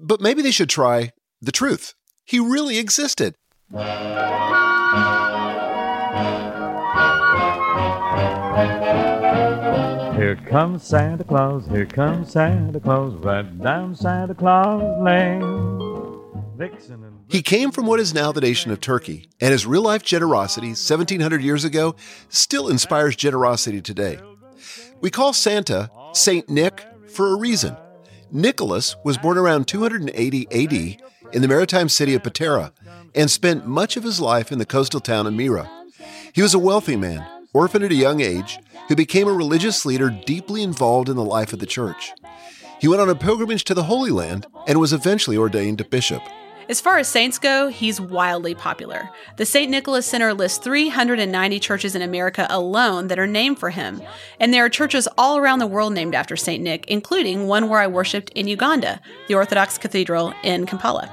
But maybe they should try the truth. He really existed. Here comes Santa Claus, here comes Santa Claus, right down Santa Claus Lane. Vixen and He came from what is now the nation of Turkey, and his real life generosity 1700 years ago still inspires generosity today. We call Santa Saint Nick for a reason. Nicholas was born around 280 AD in the maritime city of Patara and spent much of his life in the coastal town of Myra. He was a wealthy man, orphaned at a young age, who became a religious leader deeply involved in the life of the church. He went on a pilgrimage to the Holy Land and was eventually ordained a bishop. As far as saints go, he's wildly popular. The St. Nicholas Center lists 390 churches in America alone that are named for him. And there are churches all around the world named after St. Nick, including one where I worshiped in Uganda, the Orthodox Cathedral in Kampala.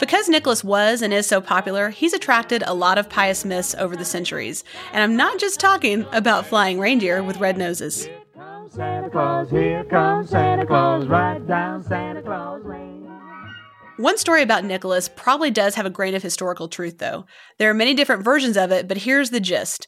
Because Nicholas was and is so popular, he's attracted a lot of pious myths over the centuries. And I'm not just talking about flying reindeer with red noses. Santa Claus, here comes Santa Claus, right down Santa Claus Lane. One story about Nicholas probably does have a grain of historical truth, though. There are many different versions of it, but here's the gist.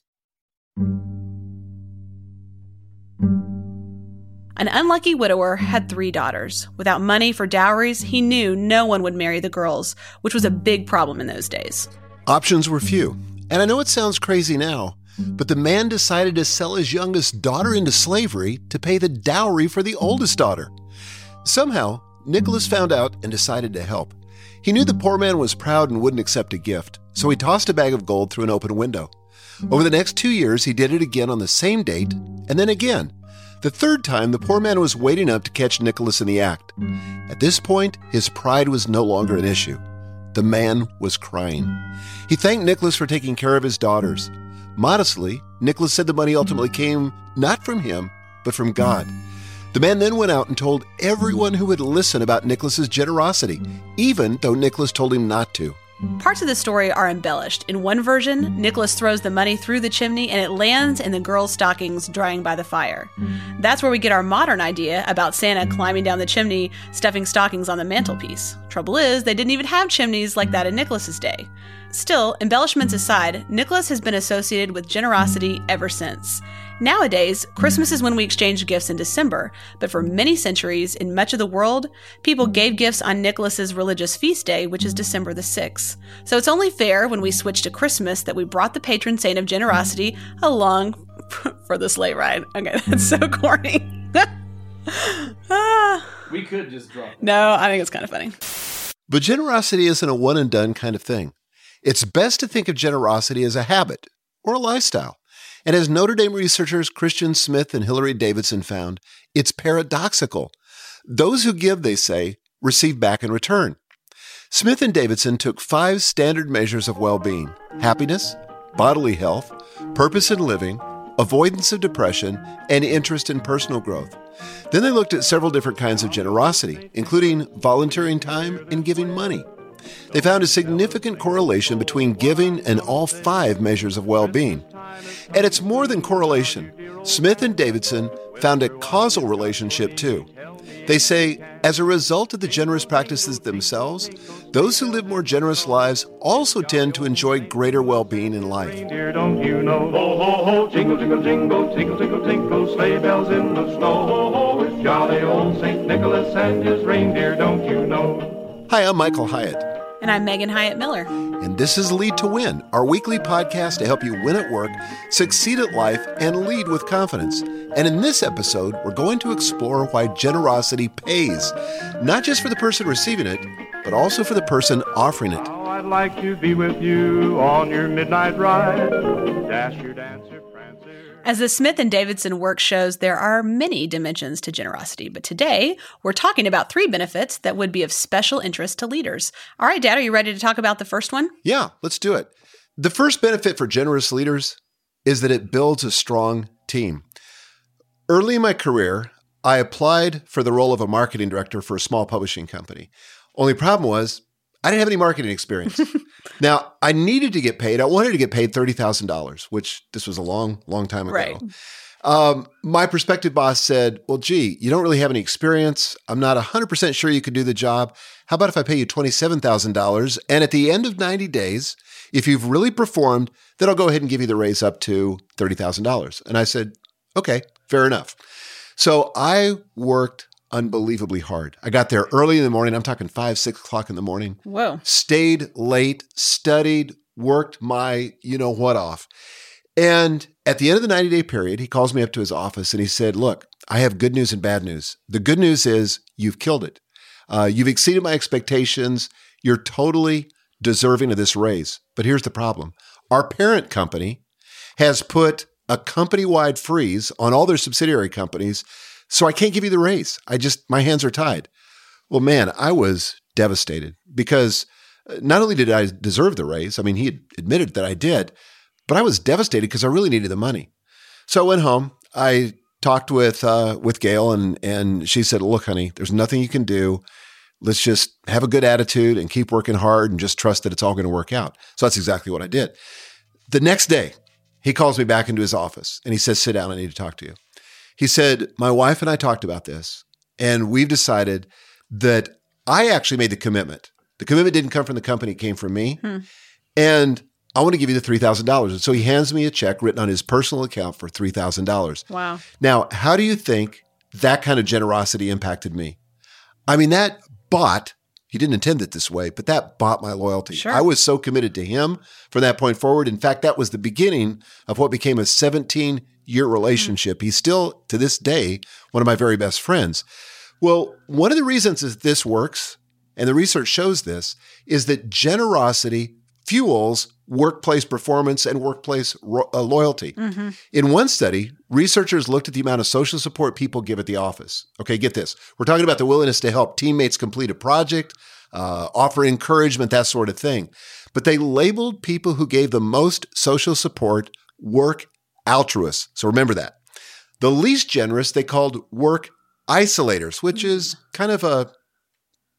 An unlucky widower had three daughters. Without money for dowries, he knew no one would marry the girls, which was a big problem in those days. Options were few. And I know it sounds crazy now, but the man decided to sell his youngest daughter into slavery to pay the dowry for the oldest daughter. Somehow, Nicholas found out and decided to help. He knew the poor man was proud and wouldn't accept a gift, so he tossed a bag of gold through an open window. Over the next two years, he did it again on the same date, and then again. The third time, the poor man was waiting up to catch Nicholas in the act. At this point, his pride was no longer an issue. The man was crying. He thanked Nicholas for taking care of his daughters. Modestly, Nicholas said the money ultimately came not from him, but from God. The man then went out and told everyone who would listen about Nicholas's generosity, even though Nicholas told him not to. Parts of the story are embellished. In one version, Nicholas throws the money through the chimney and it lands in the girls' stockings drying by the fire. That's where we get our modern idea about Santa climbing down the chimney, stuffing stockings on the mantelpiece. Trouble is, they didn't even have chimneys like that in Nicholas's day. Still, embellishments aside, Nicholas has been associated with generosity ever since. Nowadays, mm. Christmas is when we exchange gifts in December, but for many centuries in much of the world, people mm. gave gifts on Nicholas's religious feast day, which is mm. December the 6th. So it's only fair when we switch to Christmas that we brought the patron saint of generosity along for the sleigh ride. Okay, that's so corny. Ah. We could just drop. no, I think it's kind of funny. But generosity isn't a one and done kind of thing. It's best to think of generosity as a habit or a lifestyle. And as Notre Dame researchers Christian Smith and Hilary Davidson found, it's paradoxical. Those who give, they say, receive back in return. Smith and Davidson took five standard measures of well being happiness, bodily health, purpose in living, avoidance of depression, and interest in personal growth. Then they looked at several different kinds of generosity, including volunteering time and giving money. They found a significant correlation between giving and all five measures of well being. And it's more than correlation. Smith and Davidson found a causal relationship too. They say, as a result of the generous practices themselves, those who live more generous lives also tend to enjoy greater well being in life. Reindeer, don't you know? Ho, ho, ho, jingle, jingle, jingle, tinkle, tinkle, tinkle, sleigh bells in the snow. Ho, ho, it's jolly old St. Nicholas and his reindeer, don't you know? Hi, I'm Michael Hyatt, And I'm Megan Hyatt Miller. and this is Lead to Win, our weekly podcast to help you win at work, succeed at life, and lead with confidence. And in this episode, we're going to explore why generosity pays, not just for the person receiving it, but also for the person offering it. How I'd like to be with you on your midnight ride. Dasher, dancer, prancer. As the Smith and Davidson work shows, there are many dimensions to generosity, but today we're talking about three benefits that would be of special interest to leaders. All right, Dad, are you ready to talk about the first one? Yeah, let's do it. The first benefit for generous leaders is that it builds a strong team. Early in my career, I applied for the role of a marketing director for a small publishing company. Only problem was I didn't have any marketing experience. now, I needed to get paid. I wanted to get paid $30,000, which this was a long, long time ago. Right. Um, my prospective boss said, Well, gee, you don't really have any experience. I'm not 100% sure you could do the job. How about if I pay you $27,000? And at the end of 90 days, if you've really performed, then I'll go ahead and give you the raise up to $30,000. And I said, Okay, fair enough. So I worked unbelievably hard. I got there early in the morning. I'm talking five, six o'clock in the morning Whoa. stayed late, studied, worked my you know what off. And at the end of the 90 day period, he calls me up to his office and he said, Look, I have good news and bad news. The good news is you've killed it. Uh, you've exceeded my expectations. You're totally deserving of this raise. But here's the problem our parent company has put a company wide freeze on all their subsidiary companies. So I can't give you the raise. I just, my hands are tied. Well, man, I was devastated because uh, not only did I deserve the raise, I mean, he admitted that I did, but I was devastated because I really needed the money. So I went home. I talked with uh, with Gail, and and she said, "Look, honey, there's nothing you can do. Let's just have a good attitude and keep working hard, and just trust that it's all going to work out." So that's exactly what I did. The next day, he calls me back into his office and he says, "Sit down. I need to talk to you." He said, "My wife and I talked about this, and we've decided that I actually made the commitment. The commitment didn't come from the company; it came from me, hmm. and." I want to give you the $3,000. And so he hands me a check written on his personal account for $3,000. Wow. Now, how do you think that kind of generosity impacted me? I mean, that bought, he didn't intend it this way, but that bought my loyalty. Sure. I was so committed to him from that point forward. In fact, that was the beginning of what became a 17 year hmm. relationship. He's still, to this day, one of my very best friends. Well, one of the reasons that this works, and the research shows this, is that generosity fuels workplace performance and workplace ro- uh, loyalty. In one study, researchers looked at the amount of social support people give at the office. Okay, get this. We're talking about the willingness to help teammates complete a project, uh, offer encouragement, that sort of thing. But they labeled people who gave the most social support work altruists. So remember that. The least generous they called work isolators, which is kind of a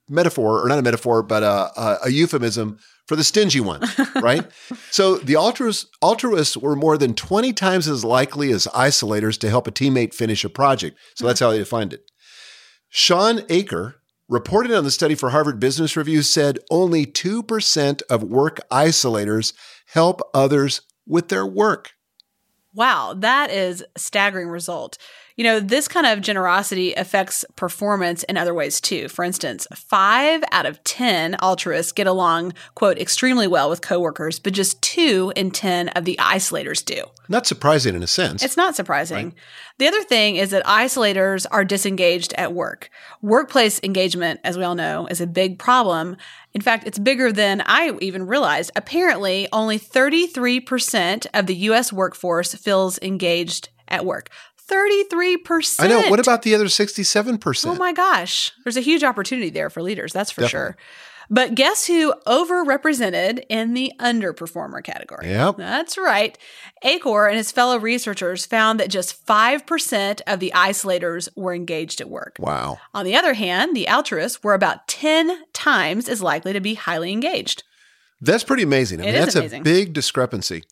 metaphor, or not a metaphor, but a, a, euphemism for the stingy one, right? so the altruists, altruists were more than 20 times as likely as isolators to help a teammate finish a project. So that's how they defined it. Shawn Achor, reported on the study for Harvard Business Review, said only 2% of work isolators help others with their work. Wow, that is a staggering result. You know, this kind of generosity affects performance in other ways too. For instance, five out of 10 altruists get along, quote, extremely well with coworkers, but just two in 10 of the isolators do. Not surprising in a sense. It's not surprising. The other thing is that isolators are disengaged at work. Workplace engagement, as we all know, is a big problem. In fact, it's bigger than I even realized. Apparently, only 33% of the US workforce feels engaged at work. 33%. I know. What about the other 67%? Oh my gosh. There's a huge opportunity there for leaders, that's for sure. But guess who overrepresented in the underperformer category? Yep. That's right. Achor and his fellow researchers found that just 5% of the isolators were engaged at work. Wow. On the other hand, the altruists were about 10 times as likely to be highly engaged. That's pretty amazing. I It mean, is that's amazing. a big discrepancy.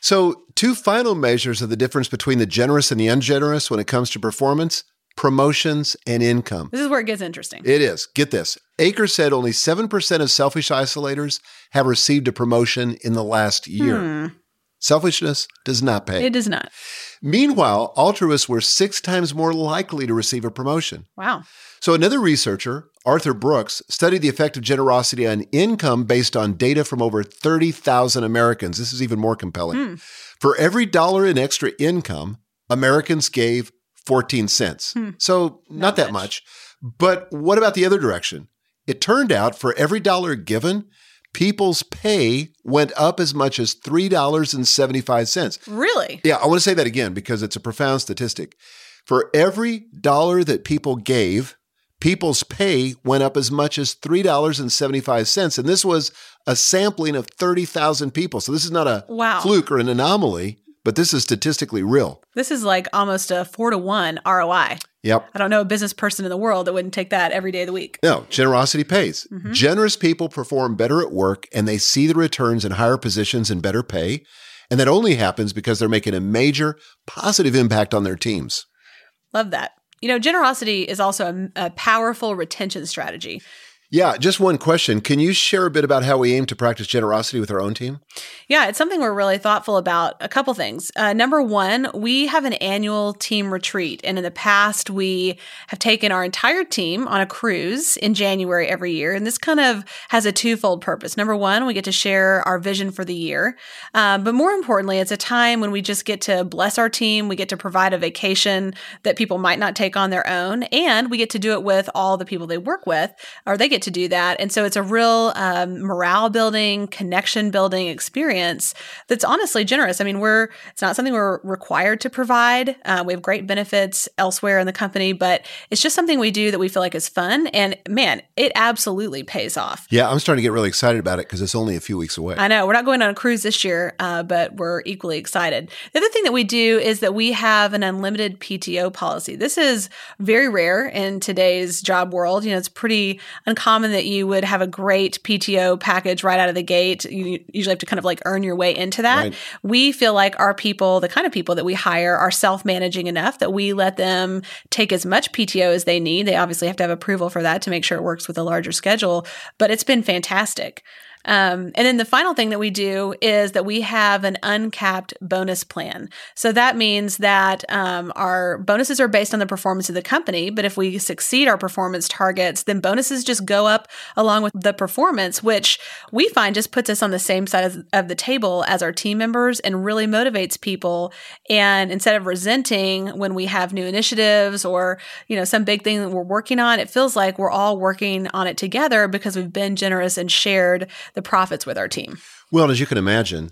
So, two final measures of the difference between the generous and the ungenerous when it comes to performance promotions and income. This is where it gets interesting. It is. Get this. Achor said only 7% of selfish isolators have received a promotion in the last year. Selfishness does not pay. Hmm. It does not. Meanwhile, altruists were six times more likely to receive a promotion. Wow. So, another researcher, Arthur Brooks, studied the effect of generosity on income based on data from over 30,000 Americans. This is even more compelling. Hmm. For every dollar in extra income, Americans gave 14 cents. Hmm. So, not, that much. But what about the other direction? It turned out for every dollar given, people's pay went up as much as $3.75. Really? Yeah, I want to say that again because it's a profound statistic. For every dollar that people gave, people's pay went up as much as $3.75. And this was a sampling of 30,000 people. So this is not a Wow. fluke or an anomaly, but this is statistically real. This is like almost a four to one ROI. Yep. I don't know a business person in the world that wouldn't take that every day of the week. No, generosity pays. Mm-hmm. Generous people perform better at work and they see the returns in higher positions and better pay. And that only happens because they're making a major positive impact on their teams. Love that. You know, generosity is also a, a powerful retention strategy. Yeah, just one question. Can you share a bit about how we aim to practice generosity with our own team? Yeah, it's something we're really thoughtful about. A couple things. Uh, number one, we have an annual team retreat. And in the past, we have taken our entire team on a cruise in January every year. And this kind of has a twofold purpose. Number one, we get to share our vision for the year. Um, but more importantly, it's a time when we just get to bless our team. We get to provide a vacation that people might not take on their own. And we get to do it with all the people they work with, or they get to do that. And so it's a real um, morale building, connection building experience that's honestly generous. I mean, we're, it's not something we're required to provide. Uh, we have great benefits elsewhere in the company, but it's just something we do that we feel like is fun. And man, it absolutely pays off. Yeah, I'm starting to get really excited about it because it's only a few weeks away. I know we're not going on a cruise this year, uh, but we're equally excited. The other thing that we do is that we have an unlimited PTO policy. This is very rare in today's job world. You know, it's pretty uncommon that you would have a great PTO package right out of the gate. You usually have to kind of like earn your way into that. Right. We feel like our people, the kind of people that we hire, are self managing enough that we let them take as much PTO as they need. They obviously have to have approval for that to make sure it works with a larger schedule, but it's been fantastic. Um, and then the final thing that we do is that we have an uncapped bonus plan. So that means that um, our bonuses are based on the performance of the company. But if we succeed our performance targets, then bonuses just go up along with the performance, which we find just puts us on the same side of, of the table as our team members and really motivates people. And instead of resenting when we have new initiatives or you know some big thing that we're working on, it feels like we're all working on it together because we've been generous and shared the profits with our team. Well, as you can imagine,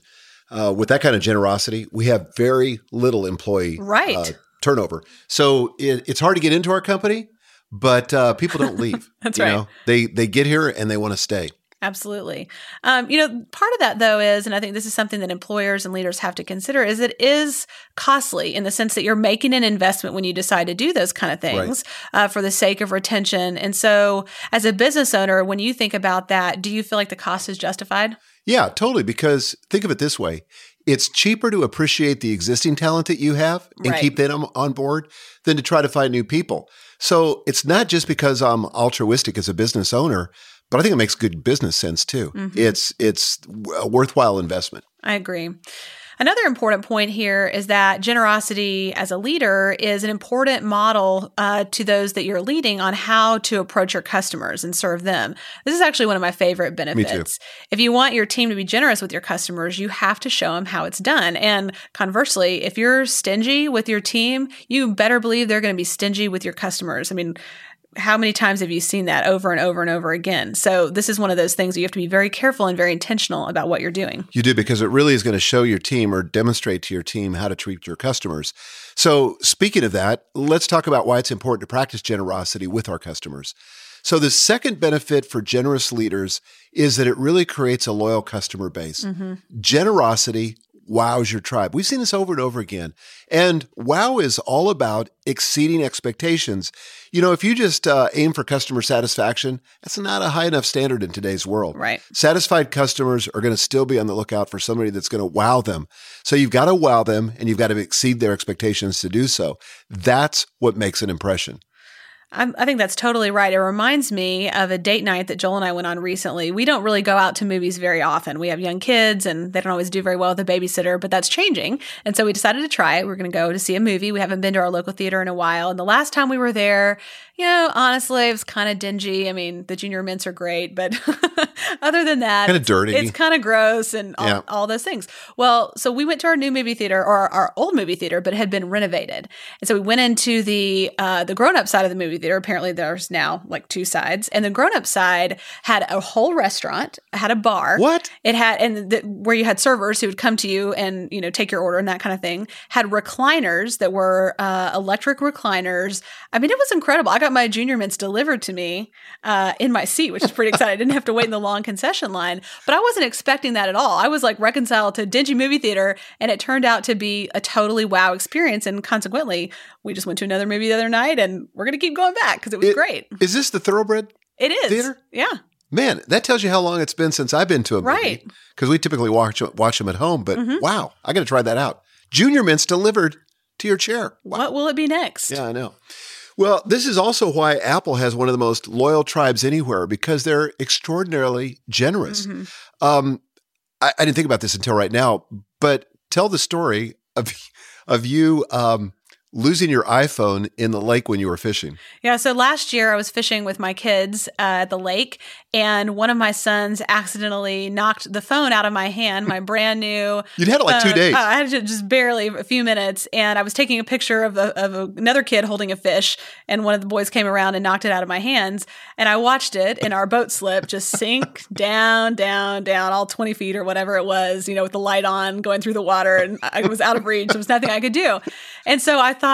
uh, with that kind of generosity, we have very little employee Right. uh, turnover. So it, it's hard to get into our company, but uh, people don't leave. That's you right. Know? They they get here and they want to stay. Absolutely. Um, you know, part of that though is, and I think this is something that employers and leaders have to consider, is it is costly in the sense that you're making an investment when you decide to do those kind of things uh, for the sake of retention. And so, as a business owner, when you think about that, do you feel like the cost is justified? Yeah, totally. Because think of it this way it's cheaper to appreciate the existing talent that you have and Right. keep them on board than to try to find new people. So it's not just because I'm altruistic as a business owner, but I think it makes good business sense too. Mm-hmm. It's it's a worthwhile investment. I agree. Another important point here is that generosity as a leader is an important model uh, to those that you're leading on how to approach your customers and serve them. This is actually one of my favorite benefits. If you want your team to be generous with your customers, you have to show them how it's done. And conversely, if you're stingy with your team, you better believe they're going to be stingy with your customers. I mean, how many times have you seen that over and over and over again? So this is one of those things you have to be very careful and very intentional about what you're doing. You do because it really is going to show your team or demonstrate to your team how to treat your customers. So, speaking of that, let's talk about why it's important to practice generosity with our customers. So, the second benefit for generous leaders is that it really creates a loyal customer base. Mm-hmm. Generosity wows your tribe. We've seen this over and over again. And wow is all about exceeding expectations. You know, if you just uh, aim for customer satisfaction, that's not a high enough standard in today's world. Right. Satisfied customers are going to still be on the lookout for somebody that's going to wow them. So you've got to wow them and you've got to exceed their expectations to do so. That's what makes an impression. I'm, I think that's totally right. It reminds me of a date night that Joel and I went on recently. We don't really go out to movies very often. We have young kids and they don't always do very well with a babysitter, but that's changing. And so we decided to try it. We're going to go to see a movie. We haven't been to our local theater in a while. And the last time we were there, you know, honestly, it was kind of dingy. I mean, the junior mints are great, but other than that, Kinda dirty. It's kind of gross and all, Yeah. all those things. Well, so we went to our new movie theater or our, our old movie theater, but it had been renovated. And so we went into the uh, the grown up side of the movie theater. Apparently, there's now like two sides, and the grown up side had a whole restaurant, had a bar. What? It had and the, where you had servers who would come to you and you know take your order and that kind of thing. Had recliners that were uh, electric recliners. I mean, it was incredible. I got my junior mints delivered to me uh, in my seat, which is pretty exciting. I didn't have to wait in the long concession line, but I wasn't expecting that at all. I was like reconciled to dingy movie theater, and it turned out to be a totally wow experience. And consequently, we just went to another movie the other night, and we're gonna keep going back because it was It- great. Is this the thoroughbred? It is theater? yeah. Man, that tells you how long it's been since I've been to a movie. Right. Mm-hmm. Because we typically watch watch them at home, but wow, I got to try that out. Junior mints delivered to your chair. Wow. What will it be next? Yeah, I know. Well, this is also why Apple has one of the most loyal tribes anywhere because they're extraordinarily generous. Mm-hmm. Um, I, I didn't think about this until right now, but tell the story of of you um, losing your iPhone in the lake when you were fishing. Yeah, so last year I was fishing with my kids uh, at the lake, and one of my sons accidentally knocked the phone out of my hand, my brand new. You'd had it like two uh, days. uh, I had to just barely a few minutes, and I was taking a picture of, a, of another kid holding a fish, and one of the boys came around and knocked it out of my hands, and I watched it in our boat slip just sink down, down, down, all twenty feet or whatever it was, you know, with the light on, going through the water, and I was out of reach. There was nothing I could do, and so I thought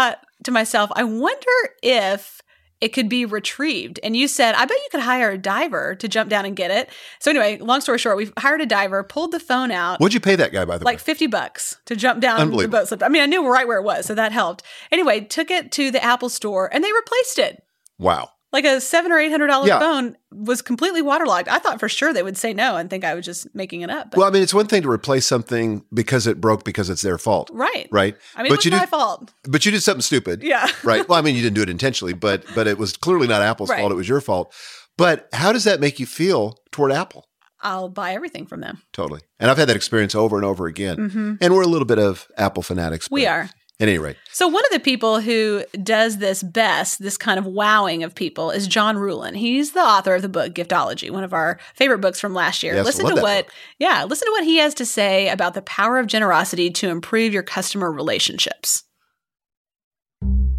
to myself, I wonder if it could be retrieved. And you said, I bet you could hire a diver to jump down and get it. So anyway, long story short, we hired a diver, pulled the phone out, What'd you pay that guy, by the way? like 50 bucks to jump down the boat slip. I mean, I knew right where it was, so that helped. Anyway, took it to the Apple store and they replaced it. Wow. Like a seven or eight hundred dollar Yeah. phone was completely waterlogged. I thought for sure they would say no and think I was just making it up. But Well, I mean, it's one thing to replace something because it broke because it's their fault, right. right? I mean, but it was you my did, fault. but you did something stupid, Yeah. right? Well, I mean, you didn't do it intentionally, but but it was clearly not Apple's Right. fault; it was your fault. But how does that make you feel toward Apple? I'll buy everything from them. Totally. And I've had that experience over and over again. And we're a little bit of Apple fanatics. Mm-hmm. We are. At any rate, So one of the people who does this best, this kind of wowing of people, is John Ruhlin. He's the author of the book Giftology, one of our favorite books from last year. Yes, listen to what book. yeah, listen to what he has to say about the power of generosity to improve your customer relationships.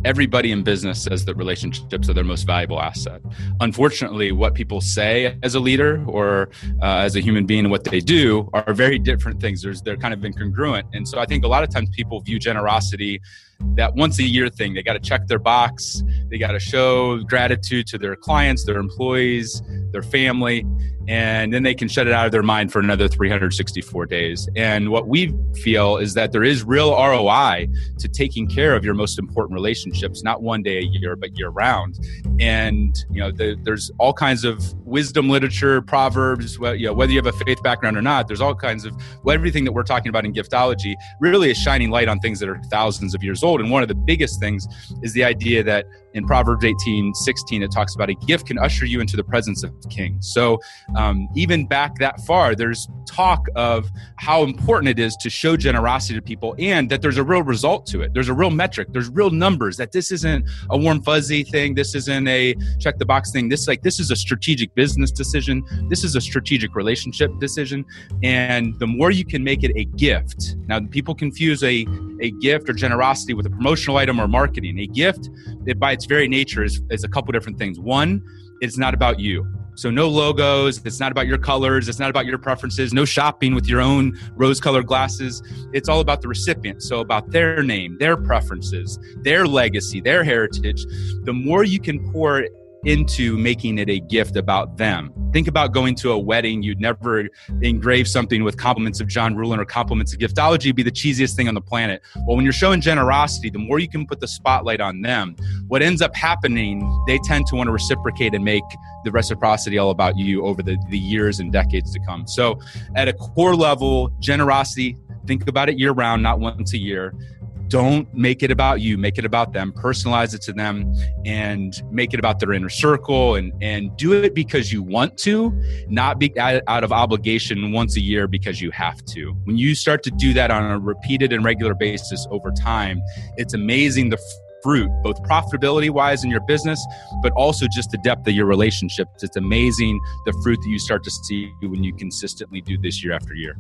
Everybody in business says that relationships are their most valuable asset. Unfortunately, what people say as a leader or uh, as a human being and what they do are very different things. There's, they're kind of incongruent. And so I think a lot of times people view generosity that once a year thing. They got to check their box, they got to show gratitude to their clients, their employees, their family. And then they can shut it out of their mind for another 364 days. And what we feel is that there is real ROI to taking care of your most important relationships, not one day a year, but year round. And you know, the, there's all kinds of wisdom literature, proverbs. Well, you know, whether you have a faith background or not, there's all kinds of well, everything that we're talking about in giftology really is shining light on things that are thousands of years old. And one of the biggest things is the idea that in Proverbs 18, 16, it talks about a gift can usher you into the presence of kings. So um, even back that far, there's talk of how important it is to show generosity to people and that there's a real result to it. There's a real metric, there's real numbers, that this isn't a warm fuzzy thing. This isn't a check the box thing. This like this is a strategic business decision. This is a strategic relationship decision. And the more you can make it a gift. Now people confuse a, a gift or generosity with a promotional item or marketing. A gift, it, by its very nature, is, is a couple different things. One, it's not about you. So no logos, it's not about your colors, it's not about your preferences, no shopping with your own rose-colored glasses. It's all about the recipient. So about their name, their preferences, their legacy, their heritage. The more you can pour into making it a gift about them. Think about going to a wedding. You'd never engrave something with compliments of John Ruhlin or compliments of giftology be the cheesiest thing on the planet. Well, when you're showing generosity, the more you can put the spotlight on them, what ends up happening, they tend to want to reciprocate and make the reciprocity all about you over the, the years and decades to come. So at a core level, generosity, think about it year round, not once a year don't make it about you make it about them personalize it to them and make it about their inner circle and and do it because you want to not be out, of obligation once a year because you have to. When you start to do that on a repeated and regular basis over time it's amazing the fruit both profitability wise in your business but also just the depth of your relationships. It's amazing the fruit that you start to see when you consistently do this year after year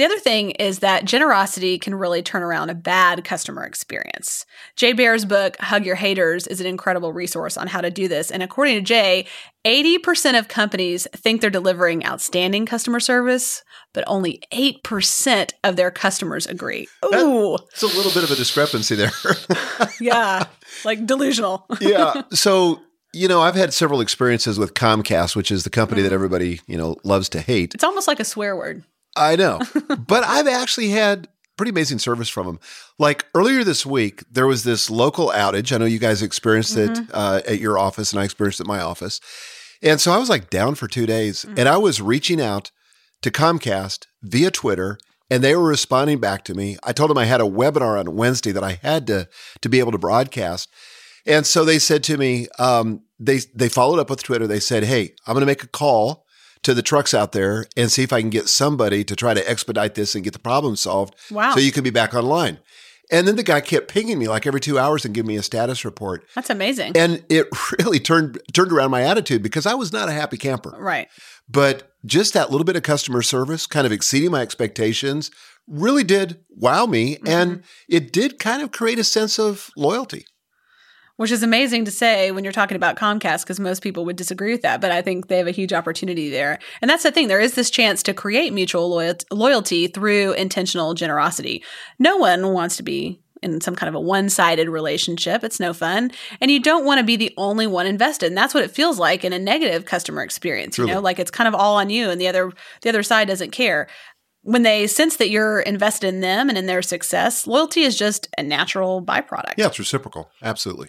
The other thing is that generosity can really turn around a bad customer experience. Jay Baer's book, Hug Your Haters, is an incredible resource on how to do this. And according to Jay, 80% of companies think they're delivering outstanding customer service, but only 8% of their customers agree. Ooh. It's a little bit of a discrepancy there. yeah, like delusional. yeah. So, you know, I've had several experiences with Comcast, which is the company Mm. that everybody, you know, loves to hate. It's almost like a swear word. I know. but I've actually had pretty amazing service from them. Like earlier this week, there was this local outage. I know you guys experienced it uh, at your office, and I experienced it at my office. And so I was like down for two days, and I was reaching out to Comcast via Twitter, and they were responding back to me. I told them I had a webinar on Wednesday that I had to to be able to broadcast, and so they said to me, um, they they followed up with Twitter. They said, "Hey, I'm going to make a call." To the trucks out there and see if I can get somebody to try to expedite this and get the problem solved Wow. so you can be back online. And then the guy kept pinging me like every two hours and giving me a status report. That's amazing. And it really turned turned around my attitude because I was not a happy camper. right. But just that little bit of customer service, kind of exceeding my expectations, really did wow me. And mm-hmm. it did kind of create a sense of loyalty. Which is amazing to say when you're talking about Comcast because most people would disagree with that. But I think they have a huge opportunity there. And that's the thing. There is this chance to create mutual loyalty, loyalty through intentional generosity. No one wants to be in some kind of a one-sided relationship. It's no fun. And you don't want to be the only one invested. And that's what it feels like in a negative customer experience. You know, like it's kind of all on you and the other the other side doesn't care. When they sense that you're invested in them and in their success, loyalty is just a natural byproduct. Yeah, it's reciprocal. Absolutely.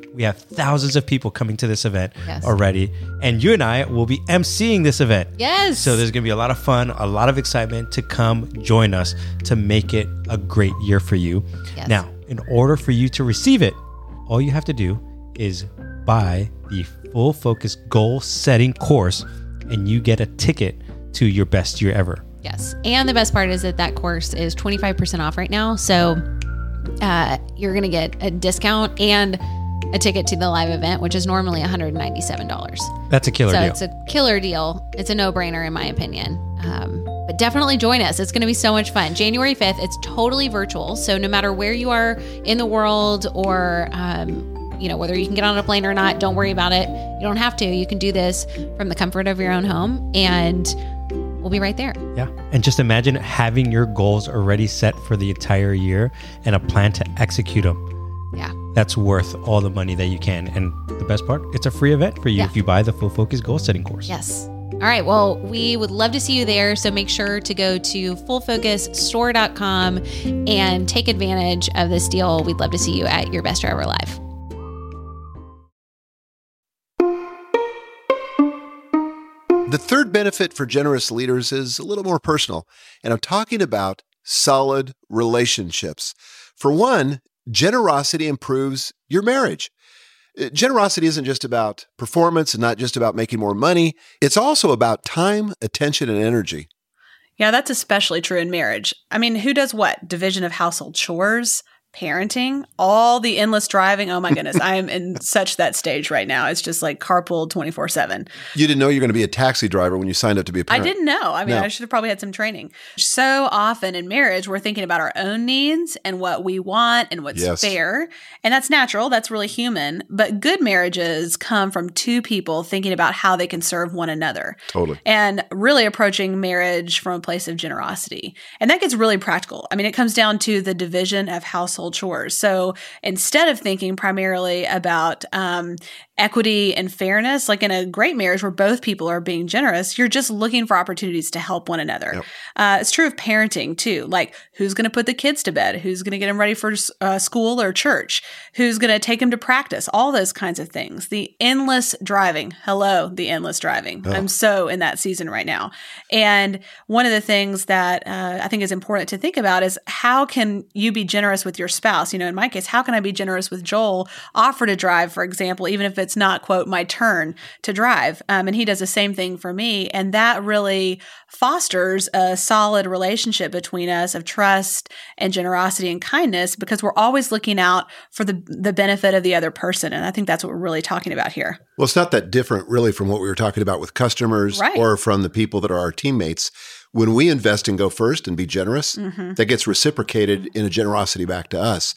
We have thousands of people coming to this event Yes. already, and you and I will be emceeing this event. Yes. So there's going to be a lot of fun, a lot of excitement to come join us to make it a great year for you. Yes. Now, in order for you to receive it, all you have to do is buy the full focus goal setting course and you get a ticket to your best year ever. Yes. And the best part is that that course is 25% off right now. So uh, you're going to get a discount and a ticket to the live event, which is normally $197. That's a killer so deal. it's a killer deal. It's a no brainer, in my opinion. Um, but definitely join us. It's going to be so much fun. January 5th, it's totally virtual. So no matter where you are in the world or, um, you know, whether you can get on a plane or not, don't worry about it. You don't have to. You can do this from the comfort of your own home. And we'll be right there. Yeah. And just imagine having your goals already set for the entire year and a plan to execute them. Yeah. That's worth all the money that you can. And the best part, it's a free event for you Yeah. if you buy the Full Focus Goal Setting course. Yes. All right. Well, we would love to see you there. So make sure to go to fullfocusstore.com and take advantage of this deal. We'd love to see you at your best year ever live. The third benefit for generous leaders is a little more personal, and I'm talking about solid relationships. For one, generosity improves your marriage. Uh, Generosity isn't just about performance and not just about making more money. It's also about time, attention, and energy. Yeah, that's especially true in marriage. I mean, who does what? Division of household chores, parenting, all the endless driving. Oh my goodness, I am in such that stage right now. It's just like carpool 24 7. You didn't know you were going to be a taxi driver when you signed up to be a I parent. I didn't know. I mean, No. I should have probably had some training. So often in marriage, we're thinking about our own needs and what we want and what's Yes. fair. And that's natural, that's really human. But good marriages come from two people thinking about how they can serve one another Totally. and really approaching marriage from a place of generosity. And that gets really practical. I mean, it comes down to the division of household chores. So instead of thinking primarily about um, equity and fairness, like in a great marriage where both people are being generous, you're just looking for opportunities to help one another. Yep. Uh, it's true of parenting too. Like, who's going to put the kids to bed? Who's going to get them ready for uh, school or church? Who's going to take them to practice? All those kinds of things. The endless driving. Hello, the endless driving. Oh. I'm so in that season right now. And one of the things that uh, I think is important to think about is how can you be generous with your spouse? You know, in my case, how can I be generous with Joel? Offer to drive, for example, even if it's not quote my turn to drive, um, and he does the same thing for me, and that really fosters a solid relationship between us of trust and generosity and kindness because we're always looking out for the the benefit of the other person, and I think that's what we're really talking about here. Well, it's not that different, really, from what we were talking about with customers Right. or from the people that are our teammates. When we invest and go first and be generous, Mhm. that gets reciprocated in a generosity back to us.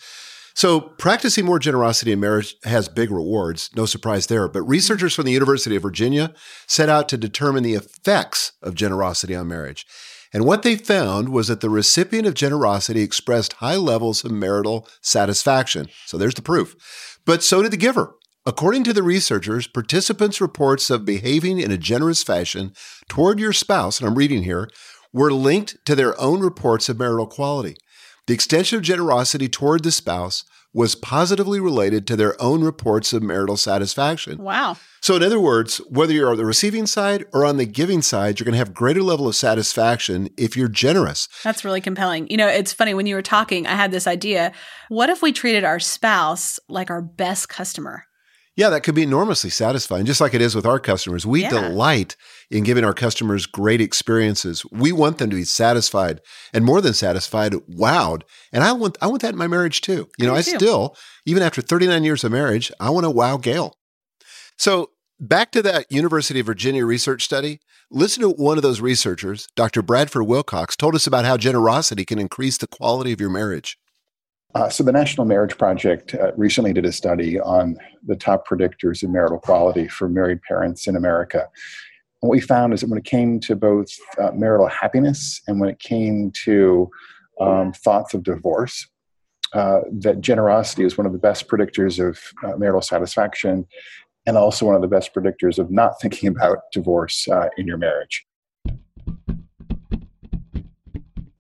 So, practicing more generosity in marriage has big rewards, no surprise there. But researchers from the University of Virginia set out to determine the effects of generosity on marriage. And what they found was that the recipient of generosity expressed high levels of marital satisfaction. So, there's the proof. But so did the giver. According to the researchers, participants' reports of behaving in a generous fashion toward your spouse, and I'm reading here, were linked to their own reports of marital quality. The extension of generosity toward the spouse was positively related to their own reports of marital satisfaction. Wow. So, in other words, whether you're on the receiving side or on the giving side, you're going to have greater level of satisfaction if you're generous. That's really compelling. You know, it's funny when you were talking, I had this idea. What if we treated our spouse like our best customer? Yeah, that could be enormously satisfying, just like it is with our customers. We Yeah. delight in giving our customers great experiences. We want them to be satisfied and more than satisfied, wowed. And I want I want that in my marriage too. You know, I I too. still, even after 39 years of marriage, I want to wow Gail. So back to that University of Virginia research study. Listen to one of those researchers, Dr. Bradford Wilcox, told us about how generosity can increase the quality of your marriage. Uh, so the National Marriage Project uh, recently did a study on the top predictors of marital quality for married parents in America. And what we found is that when it came to both uh, marital happiness and when it came to um, thoughts of divorce, uh, that generosity is one of the best predictors of uh, marital satisfaction and also one of the best predictors of not thinking about divorce uh, in your marriage.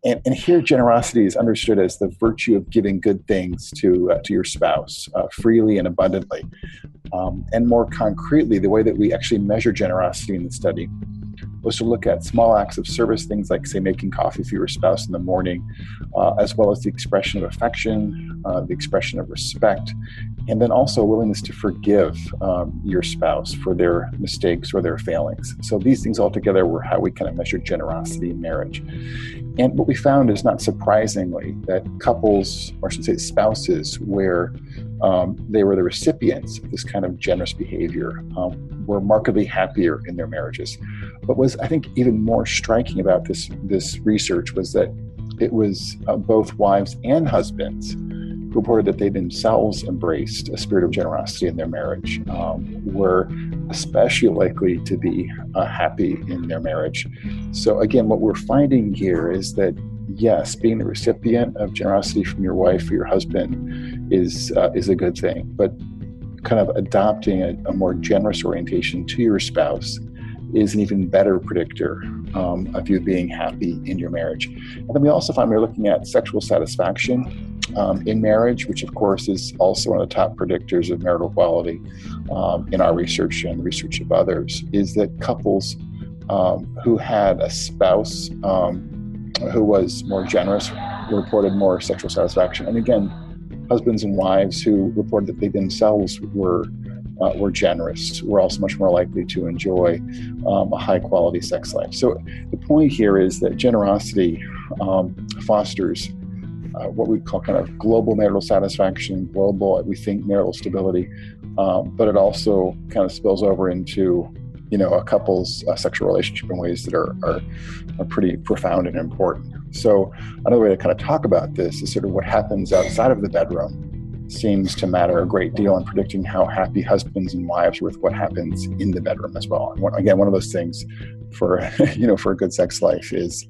And, and here, generosity is understood as the virtue of giving good things to uh, to your spouse uh, freely and abundantly. Um, and more concretely, the way that we actually measure generosity in the study was to look at small acts of service, things like, say, making coffee for your spouse in the morning, uh, as well as the expression of affection, uh, the expression of respect, and then also a willingness to forgive um, your spouse for their mistakes or their failings. So these things all together were how we kind of measured generosity in marriage. And what we found is not surprisingly that couples, or I should say spouses, where um, they were the recipients of this kind of generous behavior, um, were markedly happier in their marriages. But was I think even more striking about this this research was that it was uh, both wives and husbands reported that they themselves embraced a spirit of generosity in their marriage um, were especially likely to be uh, happy in their marriage. So, again, what we're finding here is that yes, being the recipient of generosity from your wife or your husband is uh, is a good thing, but kind of adopting a, a more generous orientation to your spouse is an even better predictor um, of you being happy in your marriage. And then we also find we're looking at sexual satisfaction um, in marriage, which of course is also one of the top predictors of marital quality um, in our research and research of others, is that couples um, who had a spouse um, who was more generous reported more sexual satisfaction. And again, husbands and wives who reported that they themselves were uh, were generous, were also much more likely to enjoy um, a high quality sex life. So the point here is that generosity um, fosters uh, what we call kind of global marital satisfaction, global, we think, marital stability, um, but it also kind of spills over into you know a couple's uh, sexual relationship in ways that are, are, are pretty profound and important. So another way to kind of talk about this is sort of what happens outside of the bedroom seems to matter a great deal in predicting how happy husbands and wives are with what happens in the bedroom as well. And again, one of those things for you know for a good sex life is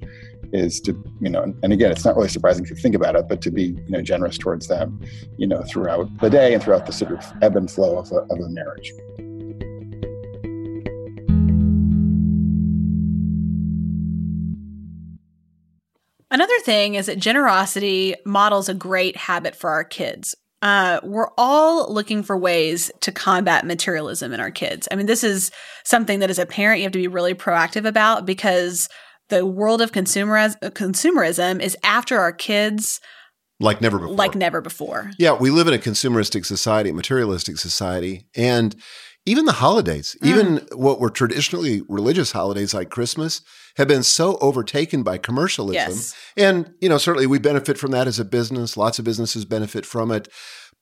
is to you know and again it's not really surprising if you think about it but to be you know generous towards them you know throughout the day and throughout the sort of ebb and flow of a, of a marriage Another thing is that generosity models a great habit for our kids. Uh, we're all looking for ways to combat materialism in our kids. I mean, this is something that as a parent you have to be really proactive about because the world of consumerism, consumerism is after our kids like never before. Like never before. Yeah, we live in a consumeristic society, materialistic society, and even the holidays, mm. even what were traditionally religious holidays like Christmas, have been so overtaken by commercialism. Yes. And, you know, certainly we benefit from that as a business. Lots of businesses benefit from it.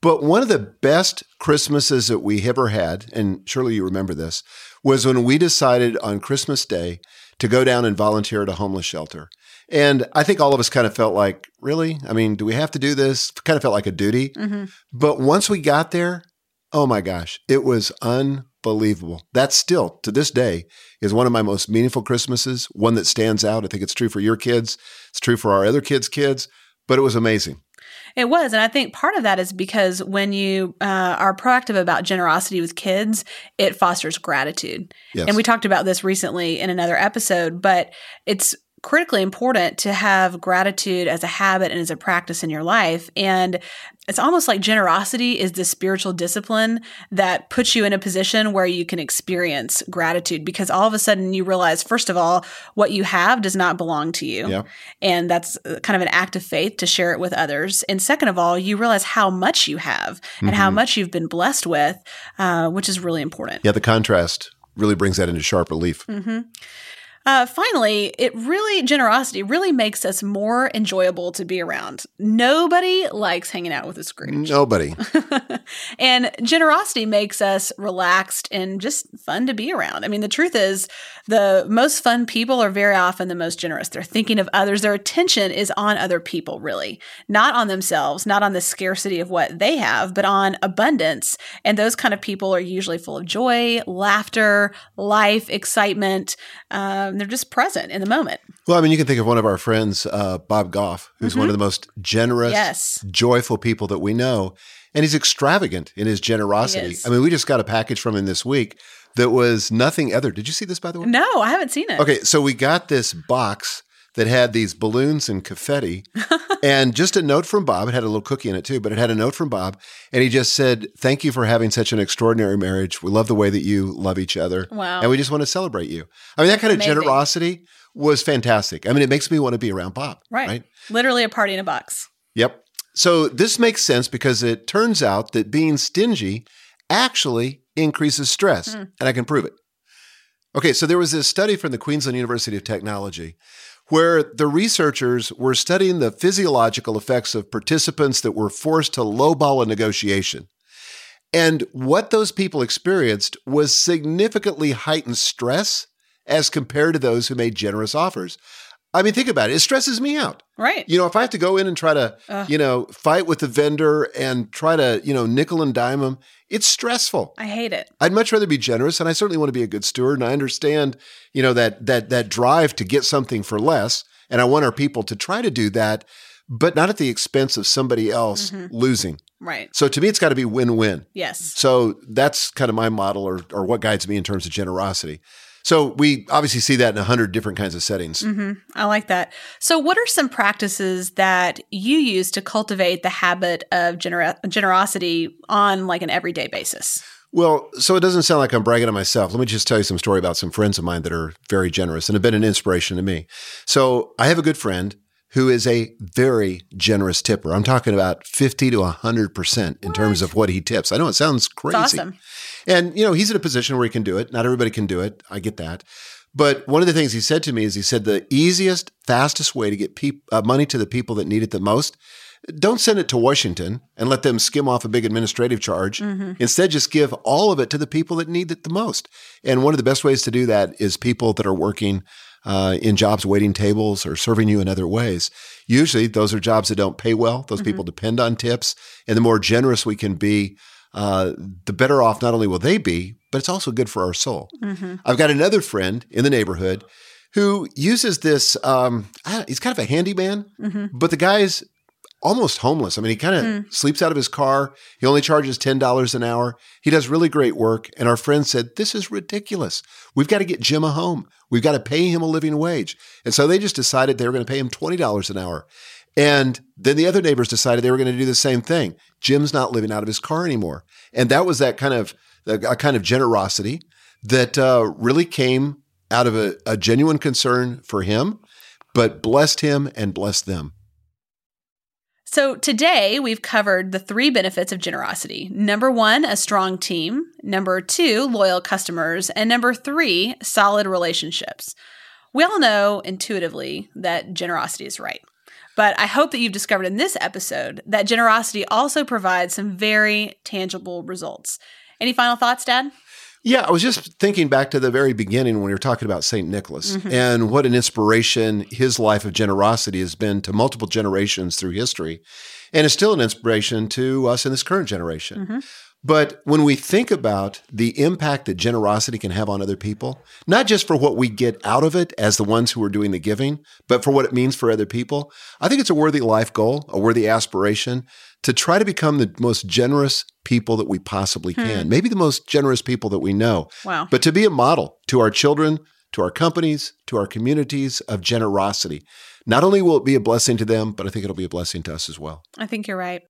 But one of the best Christmases that we ever had, and surely you remember this, was when we decided on Christmas Day to go down and volunteer at a homeless shelter. And I think all of us kind of felt like, really? I mean, do we have to do this? Kind of felt like a duty. Mm-hmm. But once we got there, oh my gosh, it was unbelievable. That still, to this day, is one of my most meaningful Christmases, one that stands out. I think it's true for your kids, it's true for our other kids' kids, but it was amazing. It was. And I think part of that is because when you uh, are proactive about generosity with kids, it fosters gratitude. Yes. And we talked about this recently in another episode, but it's critically important to have gratitude as a habit and as a practice in your life. And it's almost like generosity is the spiritual discipline that puts you in a position where you can experience gratitude because all of a sudden you realize, first of all, what you have does not belong to you. Yeah. And that's kind of an act of faith to share it with others. And second of all, you realize how much you have and mm-hmm. how much you've been blessed with, uh, which is really important. Yeah, the contrast really brings that into sharp relief. Mm-hmm. Uh, finally, it really, generosity really makes us more enjoyable to be around. Nobody likes hanging out with a Scrooge. Nobody. and generosity makes us relaxed and just fun to be around. I mean, the truth is, the most fun people are very often the most generous. They're thinking of others. Their attention is on other people, really, not on themselves, not on the scarcity of what they have, but on abundance. And those kind of people are usually full of joy, laughter, life, excitement. Um, they're just present in the moment. Well, I mean, you can think of one of our friends, uh, Bob Goff, who's mm-hmm. one of the most generous, yes. joyful people that we know. And he's extravagant in his generosity. I mean, we just got a package from him this week that was nothing other. Did you see this, by the way? No, I haven't seen it. Okay, so we got this box that had these balloons and confetti and just a note from Bob. It had a little cookie in it too, but it had a note from Bob. And he just said, Thank you for having such an extraordinary marriage. We love the way that you love each other. Wow. And we just want to celebrate you. I mean, that kind of Amazing. generosity was fantastic. I mean, it makes me want to be around Bob. Right. right. Literally a party in a box. Yep. So this makes sense because it turns out that being stingy actually increases stress. Mm. And I can prove it. Okay, so there was this study from the Queensland University of Technology where the researchers were studying the physiological effects of participants that were forced to lowball a negotiation. And what those people experienced was significantly heightened stress as compared to those who made generous offers. I mean, think about it. It stresses me out. Right. You know, if I have to go in and try to, Ugh. you know, fight with the vendor and try to, you know, nickel and dime them, it's stressful. I hate it. I'd much rather be generous, and I certainly want to be a good steward. And I understand, you know, that that that drive to get something for less, and I want our people to try to do that, but not at the expense of somebody else Mm-hmm. losing. Right. So to me, it's got to be win-win. Yes. So that's kind of my model, or or what guides me in terms of generosity. So we obviously see that in a hundred different kinds of settings. hmm I like that. So, what are some practices that you use to cultivate the habit of gener- generosity on like an everyday basis? Well, so it doesn't sound like I'm bragging on myself. Let me just tell you some story about some friends of mine that are very generous and have been an inspiration to me. So I have a good friend who is a very generous tipper. I'm talking about 50 to 100% in terms of what he tips. I know it sounds crazy. It's awesome. And, you know, he's in a position where he can do it. Not everybody can do it. I get that. But one of the things he said to me is he said the easiest, fastest way to get peop- uh, money to the people that need it the most, don't send it to Washington and let them skim off a big administrative charge. Instead, just give all of it to the people that need it the most. And one of the best ways to do that is people that are working uh, in jobs waiting tables or serving you in other ways. Usually, those are jobs that don't pay well. Those people depend on tips. And the more generous we can be, uh, the better off not only will they be, but it's also good for our soul. I've got another friend in the neighborhood who uses this. Um, I he's kind of a handyman, but the guy's almost homeless. I mean, he kind of sleeps out of his car. He only charges $10 an hour. He does really great work. And our friend said, This is ridiculous. We've got to get Jim a home. We've got to pay him a living wage. And so they just decided they were going to pay him $20 an hour. And then the other neighbors decided they were going to do the same thing. Jim's not living out of his car anymore. And that was that kind of a kind of generosity that uh, really came out of a, a genuine concern for him, but blessed him and blessed them. So, today we've covered the three benefits of generosity. Number one, a strong team. Number two, loyal customers. And number three, solid relationships. We all know intuitively that generosity is right. But I hope that you've discovered in this episode that generosity also provides some very tangible results. Any final thoughts, Dad? Yeah, I was just thinking back to the very beginning when we were talking about St. Nicholas mm-hmm. and what an inspiration his life of generosity has been to multiple generations through history. And it's still an inspiration to us in this current generation. Mm-hmm. But when we think about the impact that generosity can have on other people, not just for what we get out of it as the ones who are doing the giving, but for what it means for other people, I think it's a worthy life goal, a worthy aspiration to try to become the most generous people that we possibly hmm. can. Maybe the most generous people that we know. Wow. But to be a model to our children, to our companies, to our communities of generosity. Not only will it be a blessing to them, but I think it'll be a blessing to us as well. I think you're right.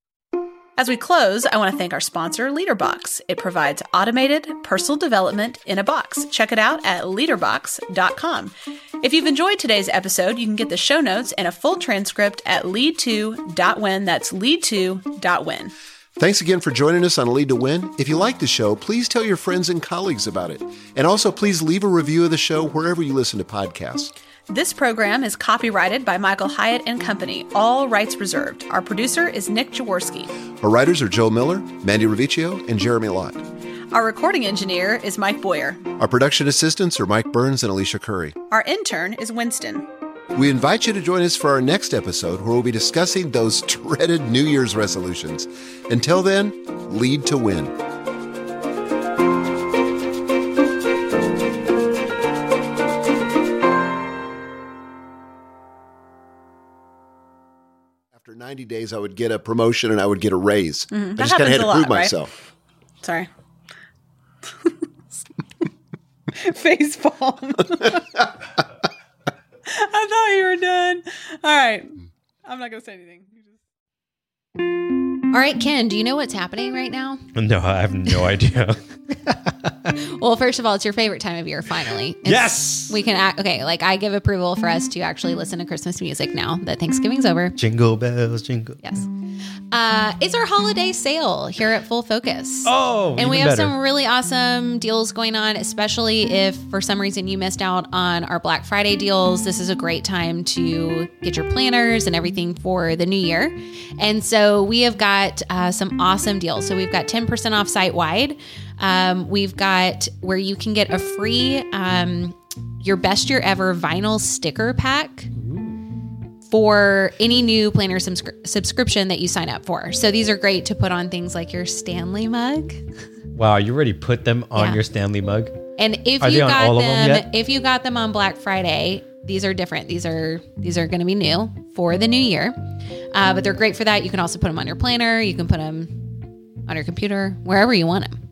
As we close, I want to thank our sponsor, LeaderBox. It provides automated personal development in a box. Check it out at leaderbox.com. If you've enjoyed today's episode, you can get the show notes and a full transcript at lead2.win. That's lead2.win. Thanks again for joining us on Lead to Win. If you like the show, please tell your friends and colleagues about it. And also, please leave a review of the show wherever you listen to podcasts. This program is copyrighted by Michael Hyatt and Company, all rights reserved. Our producer is Nick Jaworski. Our writers are Joe Miller, Mandy Ravicchio, and Jeremy Lott. Our recording engineer is Mike Boyer. Our production assistants are Mike Burns and Alicia Curry. Our intern is Winston. We invite you to join us for our next episode where we'll be discussing those dreaded New Year's resolutions. Until then, lead to win. 90 days, I would get a promotion and I would get a raise. Mm-hmm. I just kind of had to a prove lot, right? myself. Sorry. Face palm. I thought you were done. All right. I'm not going to say anything. All right, Ken, do you know what's happening right now? No, I have no idea. Well, first of all, it's your favorite time of year, finally. It's- yes. We can act, okay, like I give approval for us to actually listen to Christmas music now that Thanksgiving's over. jingle bells, jingle. Yes. Uh, it's our holiday sale here at Full Focus. Oh, and we have better. some really awesome deals going on, especially if for some reason you missed out on our Black Friday deals. This is a great time to get your planners and everything for the new year. And so we have got uh, some awesome deals. So we've got 10% off site wide. Um, we've got where you can get a free um, your best year ever vinyl sticker pack for any new planner subscri- subscription that you sign up for. So these are great to put on things like your Stanley mug. Wow, you already put them on Yeah. your Stanley mug. And if Are you they on got all of them them, yet? if you got them on Black Friday, these are different. These are these are going to be new for the new year, uh, but they're great for that. You can also put them on your planner. You can put them on your computer, wherever you want them.